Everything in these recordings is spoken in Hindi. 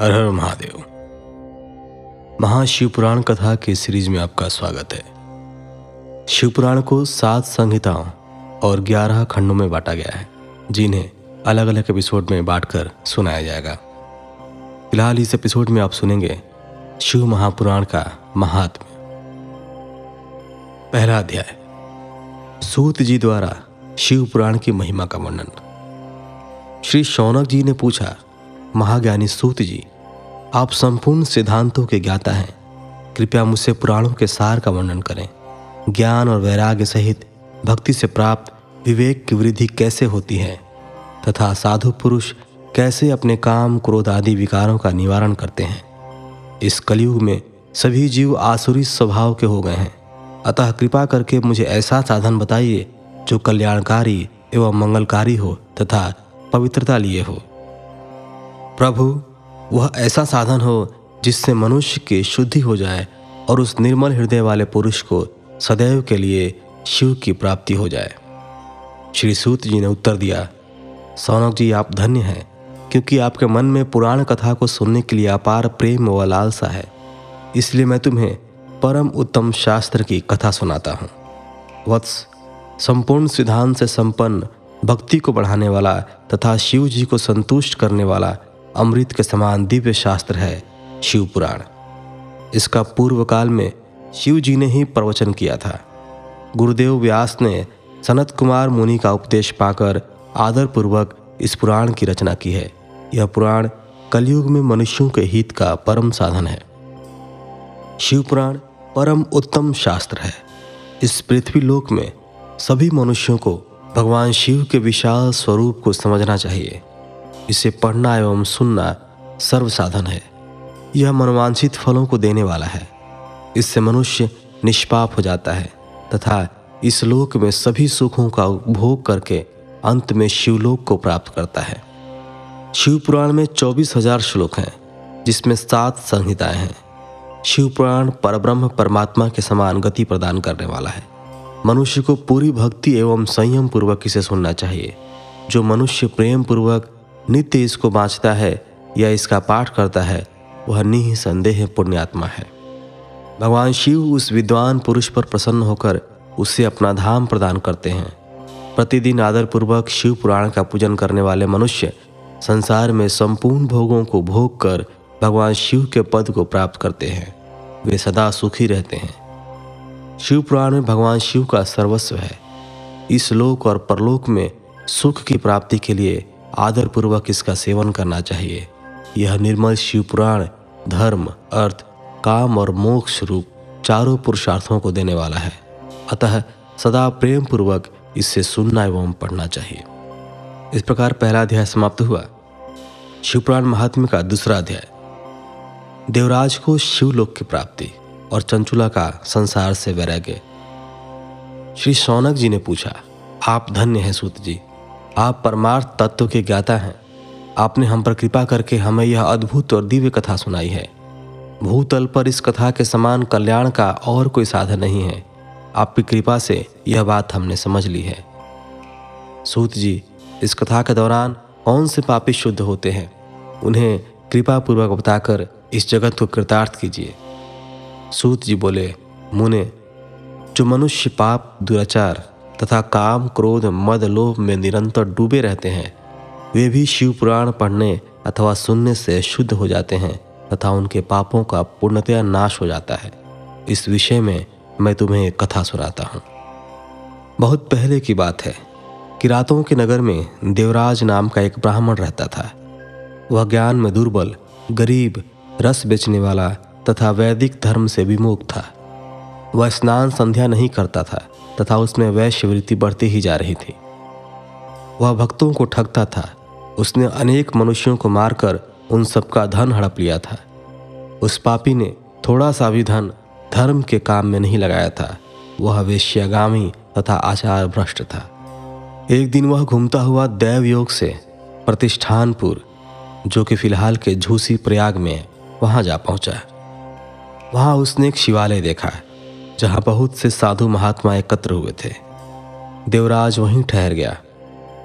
हर हर महादेव। महाशिव पुराण कथा के सीरीज़ में आपका स्वागत है। शिव पुराण को सात संहिताओं और ग्यारह खंडों में बांटा गया है, जिन्हें अलग अलग एपिसोड में बांटकर सुनाया जाएगा। फ़िलहाल इस एपिसोड में आप सुनेंगे शिव महापुराण का महात्म पहला अध्याय। सूत जी द्वारा शिव पुराण की महिमा का वर्णन। श्री शौनक जी ने पूछा, महाज्ञानी सूत जी आप संपूर्ण सिद्धांतों के ज्ञाता हैं। कृपया मुझसे पुराणों के सार का वर्णन करें। ज्ञान और वैराग्य सहित भक्ति से प्राप्त विवेक की वृद्धि कैसे होती है? तथा साधु पुरुष कैसे अपने काम, क्रोध आदि विकारों का निवारण करते हैं? इस कलयुग में सभी जीव आसुरी स्वभाव के हो गए हैं। अतः कृपा करके मुझे ऐसा साधन बताइए, जो कल्याणकारी एवं मंगलकारी हो तथा पवित्रता लिए हो। प्रभु वह ऐसा साधन हो जिससे मनुष्य की शुद्धि हो जाए और उस निर्मल हृदय वाले पुरुष को सदैव के लिए शिव की प्राप्ति हो जाए। श्री सूत जी ने उत्तर दिया, सौनक जी, आप धन्य हैं, क्योंकि आपके मन में पुराण कथा को सुनने के लिए अपार प्रेम व लालसा है। इसलिए मैं तुम्हें परम उत्तम शास्त्र की कथा सुनाता हूँ। वत्स, संपूर्ण सिद्धांत से संपन्न, भक्ति को बढ़ाने वाला तथा शिव जी को संतुष्ट करने वाला अमृत के समान दिव्य शास्त्र है शिव पुराण। इसका पूर्व काल में शिव जी ने ही प्रवचन किया था। गुरुदेव व्यास ने सनत कुमार मुनि का उपदेश पाकर आदरपूर्वक इस पुराण की रचना की है। यह पुराण कलयुग में मनुष्यों के हित का परम साधन है। शिव पुराण परम उत्तम शास्त्र है। इस पृथ्वी लोक में सभी मनुष्यों को भगवान शिव के विशाल स्वरूप को समझना चाहिए। इसे पढ़ना एवं सुनना सर्व साधन है। यह मनोवांछित फलों को देने वाला है। इससे मनुष्य निष्पाप हो जाता है तथा इस लोक में सभी सुखों का उपभोग करके अंत में शिवलोक को प्राप्त करता है। शिव पुराण में चौबीस हज़ार श्लोक हैं, जिसमें सात संहिताएँ हैं। शिव पुराण परब्रह्म परमात्मा के समान गति प्रदान करने वाला है। मनुष्य को पूरी भक्ति एवं संयम पूर्वक इसे सुनना चाहिए। जो मनुष्य प्रेम पूर्वक नित्य इसको बाँचता है या इसका पाठ करता है, वह निसंदेह पुण्यात्मा है। भगवान शिव उस विद्वान पुरुष पर प्रसन्न होकर उससे अपना धाम प्रदान करते हैं। प्रतिदिन आदरपूर्वक शिव पुराण का पूजन करने वाले मनुष्य संसार में संपूर्ण भोगों को भोग कर भगवान शिव के पद को प्राप्त करते हैं। वे सदा सुखी रहते हैं। शिव पुराण में भगवान शिव का सर्वस्व है। इस लोक और परलोक में सुख की प्राप्ति के लिए आदरपूर्वक इसका सेवन करना चाहिए। यह निर्मल शिव पुराण धर्म, अर्थ, काम और मोक्ष रूप चारों पुरुषार्थों को देने वाला है। अतः सदा प्रेम पूर्वक इससे सुनना एवं पढ़ना चाहिए। इस प्रकार पहला अध्याय समाप्त हुआ। शिवपुराण महात्म्य का दूसरा अध्याय। देवराज को शिवलोक की प्राप्ति और चंचुला का संसार से वैराग्य। श्री सौनक जी ने पूछा, आप धन्य हैं सूत जी आप परमार्थ तत्व के ज्ञाता हैं। आपने हम पर कृपा करके हमें यह अद्भुत और दिव्य कथा सुनाई है। भूतल पर इस कथा के समान कल्याण का और कोई साधन नहीं है। आपकी कृपा से यह बात हमने समझ ली है। सूत जी, इस कथा के दौरान कौन से पापी शुद्ध होते हैं? उन्हें कृपा पूर्वक बताकर इस जगत को कृतार्थ कीजिए। सूत जी बोले, मुने, जो मनुष्य पाप दुराचार तथा काम, क्रोध, मद, लोभ में निरंतर डूबे रहते हैं। वे भी शिव पुराण पढ़ने अथवा सुनने से शुद्ध हो जाते हैं तथा उनके पापों का पूर्णतया नाश हो जाता है। इस विषय में मैं तुम्हें एक कथा सुनाता हूँ। बहुत पहले की बात है कि रातों के नगर में देवराज नाम का एक ब्राह्मण रहता था। वह ज्ञान में दुर्बल, गरीब, रस बेचने वाला तथा वैदिक धर्म से विमुख था। वह स्नान संध्या नहीं करता था। तथा उसमें वैश्यवृत्ति बढ़ती ही जा रही थी। वह भक्तों को ठगता था। उसने अनेक मनुष्यों को मारकर उन सबका धन हड़प लिया था। उस पापी ने थोड़ा सा भी धन धर्म के काम में नहीं लगाया था। वह वेश्यागामी तथा आचार भ्रष्ट था। एक दिन वह घूमता हुआ दैव योग से प्रतिष्ठानपुर, जो कि फ़िलहाल के झूसी प्रयाग में वहाँ जा पहुँचा। वहाँ उसने एक शिवालय देखा। जहाँ बहुत से साधु महात्मा एकत्र हुए थे। देवराज वहीं ठहर गया।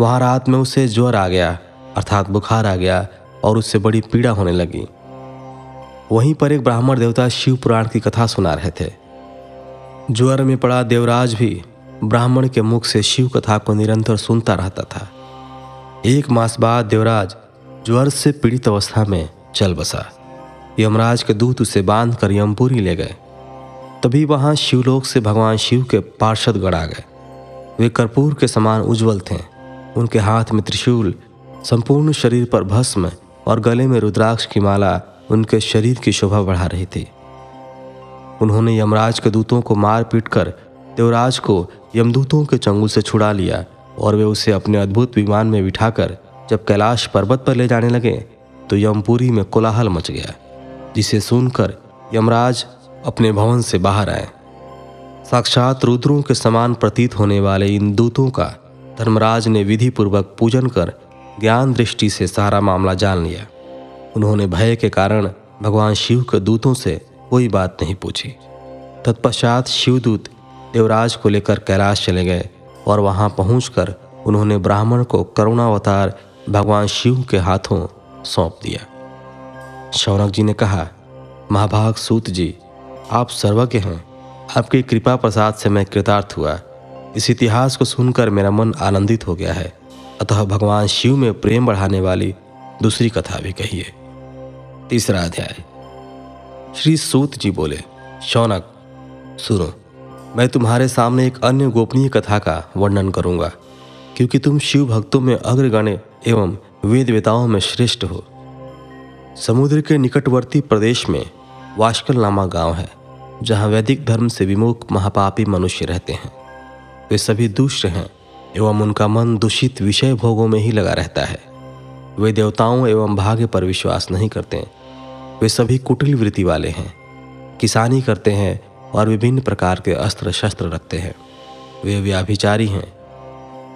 वहाँ रात में उसे ज्वर आ गया, अर्थात बुखार आ गया और उससे बड़ी पीड़ा होने लगी। वहीं पर एक ब्राह्मण देवता शिव पुराण की कथा सुना रहे थे। ज्वर में पड़ा देवराज भी ब्राह्मण के मुख से शिव कथा को निरंतर सुनता रहता था। एक मास बाद देवराज ज्वर से पीड़ित अवस्था में चल बसा। यमराज के दूत उसे बाँध कर यमपुरी ले गए। तभी वहाँ शिवलोक से भगवान शिव के पार्षद गण आ गए। वे कर्पूर के समान उज्जवल थे। उनके हाथ में त्रिशूल, संपूर्ण शरीर पर भस्म और गले में रुद्राक्ष की माला उनके शरीर की शोभा बढ़ा रही थी। उन्होंने यमराज के दूतों को मार पीट कर देवराज को यमदूतों के चंगुल से छुड़ा लिया और वे उसे अपने अद्भुत विमान में बिठाकर जब कैलाश पर्वत पर ले जाने लगे तो यमपुरी में कोलाहल मच गया, जिसे सुनकर यमराज अपने भवन से बाहर आए। साक्षात रुद्रों के समान प्रतीत होने वाले इन दूतों का धर्मराज ने विधि पूर्वक पूजन कर ज्ञान दृष्टि से सारा मामला जान लिया। उन्होंने भय के कारण भगवान शिव के दूतों से कोई बात नहीं पूछी। तत्पश्चात शिवदूत देवराज को लेकर कैलाश चले गए और वहाँ पहुंचकर उन्होंने ब्राह्मण को करुणावतार भगवान शिव के हाथों सौंप दिया। शौनक जी ने कहा, महाभाग सूत जी आप सर्वज्ञ हैं। आपकी कृपा प्रसाद से मैं कृतार्थ हुआ। इस इतिहास को सुनकर मेरा मन आनंदित हो गया है। अतः भगवान शिव में प्रेम बढ़ाने वाली दूसरी कथा भी कहिए। तीसरा अध्याय। श्री सूत जी बोले, शौनक, सुनो, मैं तुम्हारे सामने एक अन्य गोपनीय कथा का वर्णन करूँगा। क्योंकि तुम शिव भक्तों में अग्रगण्य एवं वेद वेताओं में श्रेष्ठ हो। समुद्र के निकटवर्ती प्रदेश में वाष्कल नामा गाँव है। जहाँ वैदिक धर्म से विमुख महापापी मनुष्य रहते हैं। वे सभी दुष्ट हैं एवं उनका मन दूषित विषय भोगों में ही लगा रहता है। वे देवताओं एवं भाग्य पर विश्वास नहीं करते। वे सभी कुटिल वृत्ति वाले हैं। किसानी करते हैं और विभिन्न प्रकार के अस्त्र शस्त्र रखते हैं। वे व्याभिचारी हैं।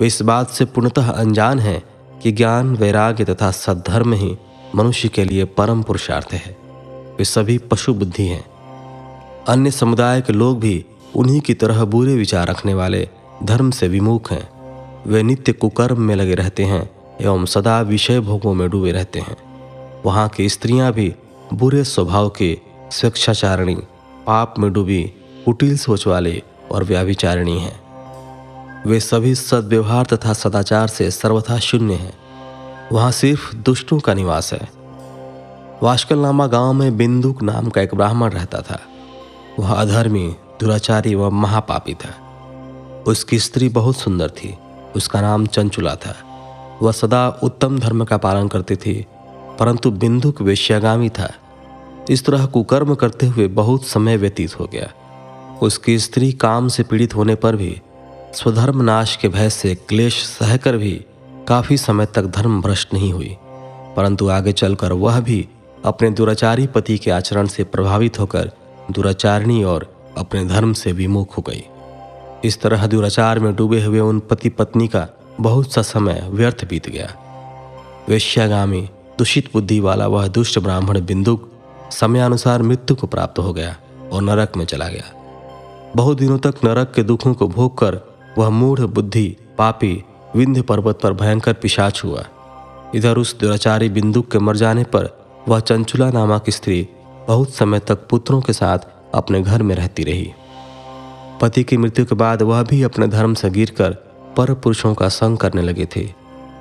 वे इस बात से पूर्णतः अनजान हैं कि ज्ञान, वैराग्य तथा सद्धर्म ही मनुष्य के लिए परम पुरुषार्थ है। वे सभी पशु बुद्धि हैं। अन्य समुदाय के लोग भी उन्हीं की तरह बुरे विचार रखने वाले धर्म से विमुख हैं। वे नित्य कुकर्म में लगे रहते हैं एवं सदा विषय भोगों में डूबे रहते हैं। वहाँ की स्त्रियाँ भी बुरे स्वभाव के स्वेच्छाचारिणी, पाप में डूबी, कुटिल सोच वाले और व्याभिचारिणी हैं। वे सभी सद्व्यवहार तथा सदाचार से सर्वथा शून्य हैं। वहाँ सिर्फ़ दुष्टों का निवास है। वाशकल नामा गाँव में बिंदुक नाम का एक ब्राह्मण रहता था। वह अधर्मी, दुराचारी व महापापी था। उसकी स्त्री बहुत सुंदर थी, उसका नाम चंचुला था। वह सदा उत्तम धर्म का पालन करती थी, परंतु बिंदुक वेश्यागामी था। इस तरह कुकर्म करते हुए बहुत समय व्यतीत हो गया। उसकी स्त्री काम से पीड़ित होने पर भी, स्वधर्म नाश के भय से क्लेश सहकर भी काफ़ी समय तक धर्म भ्रष्ट नहीं हुई। परंतु आगे चलकर वह भी अपने दुराचारी पति के आचरण से प्रभावित होकर दुराचारिणी और अपने धर्म से विमुख हो गई। इस तरह दुराचार में डूबे हुए उन पति पत्नी का बहुत सा समय व्यर्थ बीत गया। वेश्यागामी, दूषित बुद्धि वाला वह दुष्ट ब्राह्मण बिंदुक समयानुसार मृत्यु को प्राप्त हो गया और नरक में चला गया। बहुत दिनों तक नरक के दुखों को भोग कर वह मूढ़ बुद्धि, पापी, विंध्य पर्वत पर भयंकर पिशाच हुआ। इधर उस दुराचारी बिंदुक के मर जाने पर वह चंचुला नामक स्त्री बहुत समय तक पुत्रों के साथ अपने घर में रहती रही। पति की मृत्यु के बाद वह भी अपने धर्म से गिरकर पर पुरुषों का संग करने लगे थे।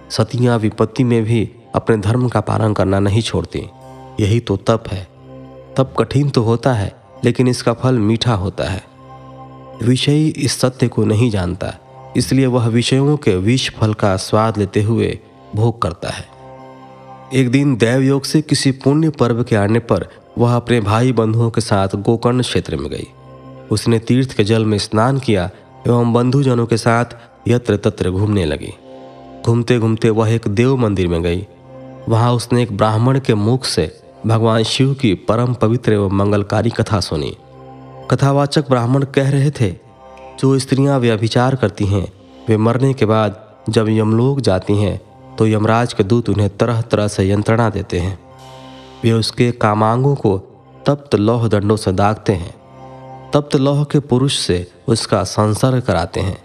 सतियाँ विपत्ति में भी अपने धर्म का पालन करना नहीं छोड़ती। यही तो तप है। तप कठिन तो होता है, लेकिन इसका फल मीठा होता है। विषयी इस सत्य को नहीं जानता, इसलिए वह विषयों के विष फल का स्वाद लेते हुए भोग करता है। एक दिन दैव योग से किसी पुण्य पर्व के आने पर वह अपने भाई बंधुओं के साथ गोकर्ण क्षेत्र में गई। उसने तीर्थ के जल में स्नान किया एवं बंधुजनों के साथ यत्र तत्र घूमने लगी। घूमते घूमते वह एक देव मंदिर में गई। वहाँ उसने एक ब्राह्मण के मुख से भगवान शिव की परम पवित्र एवं मंगलकारी कथा सुनी। कथावाचक ब्राह्मण कह रहे थे, जो स्त्रियाँ व्यभिचार करती हैं, वे मरने के बाद जब यमलोक जाती हैं तो यमराज के दूत उन्हें तरह तरह से यंत्रणा देते हैं। वे उसके कामांगों को तप्त लौह दंडों से दागते हैं। तप्त लौह के पुरुष से उसका संसर्ग कराते हैं।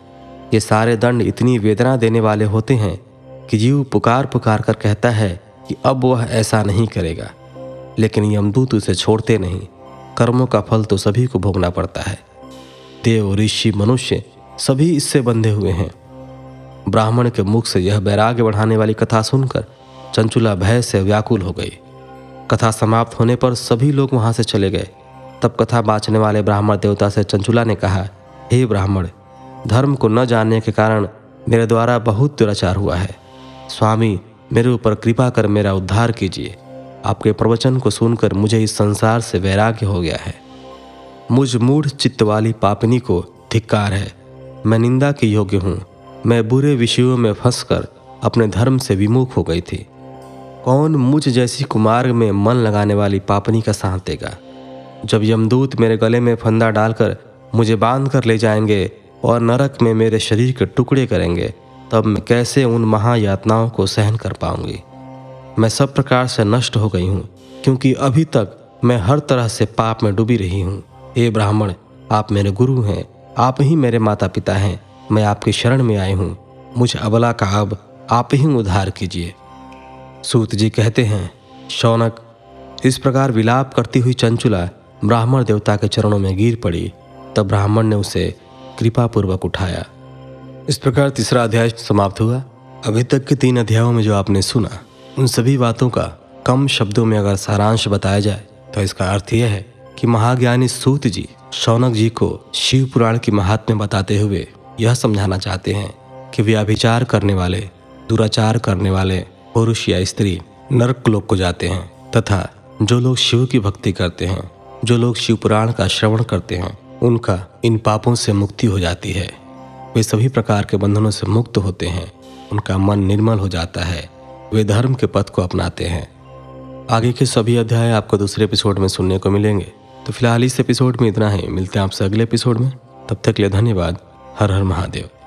ये सारे दंड इतनी वेदना देने वाले होते हैं कि जीव पुकार पुकार कर कहता है कि अब वह ऐसा नहीं करेगा। लेकिन यमदूत उसे छोड़ते नहीं। कर्मों का फल तो सभी को भोगना पड़ता है। देव ऋषि मनुष्य सभी इससे बंधे हुए हैं। ब्राह्मण के मुख से यह वैराग्य बढ़ाने वाली कथा सुनकर चंचुला भय से व्याकुल हो गई। कथा समाप्त होने पर सभी लोग वहाँ से चले गए। तब कथा बाँचने वाले ब्राह्मण देवता से चंचुला ने कहा, हे ब्राह्मण, धर्म को न जानने के कारण मेरे द्वारा बहुत दुराचार हुआ है। स्वामी, मेरे ऊपर कृपा कर मेरा उद्धार कीजिए। आपके प्रवचन को सुनकर मुझे इस संसार से वैराग्य हो गया है। मुझ मूढ़ चित्त वाली पापनी को धिक्कार है। मैं निंदा के योग्य हूँ। मैं बुरे विषयों में फंसकर अपने धर्म से विमुख हो गई थी। कौन मुझ जैसी कुमार्ग में मन लगाने वाली पापनी का साथ देगा? जब यमदूत मेरे गले में फंदा डालकर मुझे बाँध कर ले जाएँगे और नरक में मेरे शरीर के टुकड़े करेंगे, तब मैं कैसे उन महायातनाओं को सहन कर पाऊँगी? मैं सब प्रकार से नष्ट हो गई हूँ, क्योंकि अभी तक मैं हर तरह से पाप में डूबी रही हूँ। हे ब्राह्मण, आप मेरे गुरु हैं, आप ही मेरे माता पिता हैं, मैं आपकी शरण में आई हूँ। मुझ अबला का अब आप ही उद्धार कीजिए। सूत जी कहते हैं, शौनक, इस प्रकार विलाप करती हुई चंचुला ब्राह्मण देवता के चरणों में गिर पड़ी, तब ब्राह्मण ने उसे कृपापूर्वक उठाया। इस प्रकार तीसरा अध्याय समाप्त हुआ। अभी तक के तीन अध्यायों में जो आपने सुना, उन सभी बातों का कम शब्दों में अगर सारांश बताया जाए तो इसका अर्थ यह है कि महाज्ञानी सूत जी, शौनक जी को शिव पुराण की महात्म्य बताते हुए यह समझाना चाहते हैं कि व्याभिचार करने वाले, दुराचार करने वाले पुरुष या स्त्री नरक लोक को जाते हैं, तथा जो लोग शिव की भक्ति करते हैं, जो लोग शिव पुराण का श्रवण करते हैं, उनका इन पापों से मुक्ति हो जाती है। वे सभी प्रकार के बंधनों से मुक्त होते हैं। उनका मन निर्मल हो जाता है। वे धर्म के पथ को अपनाते हैं। आगे के सभी अध्याय आपको दूसरे एपिसोड में सुनने को मिलेंगे। तो फ़िलहाल इस एपिसोड में इतना ही। मिलते हैं आपसे अगले एपिसोड में। तब तक लिए धन्यवाद। हर हर महादेव।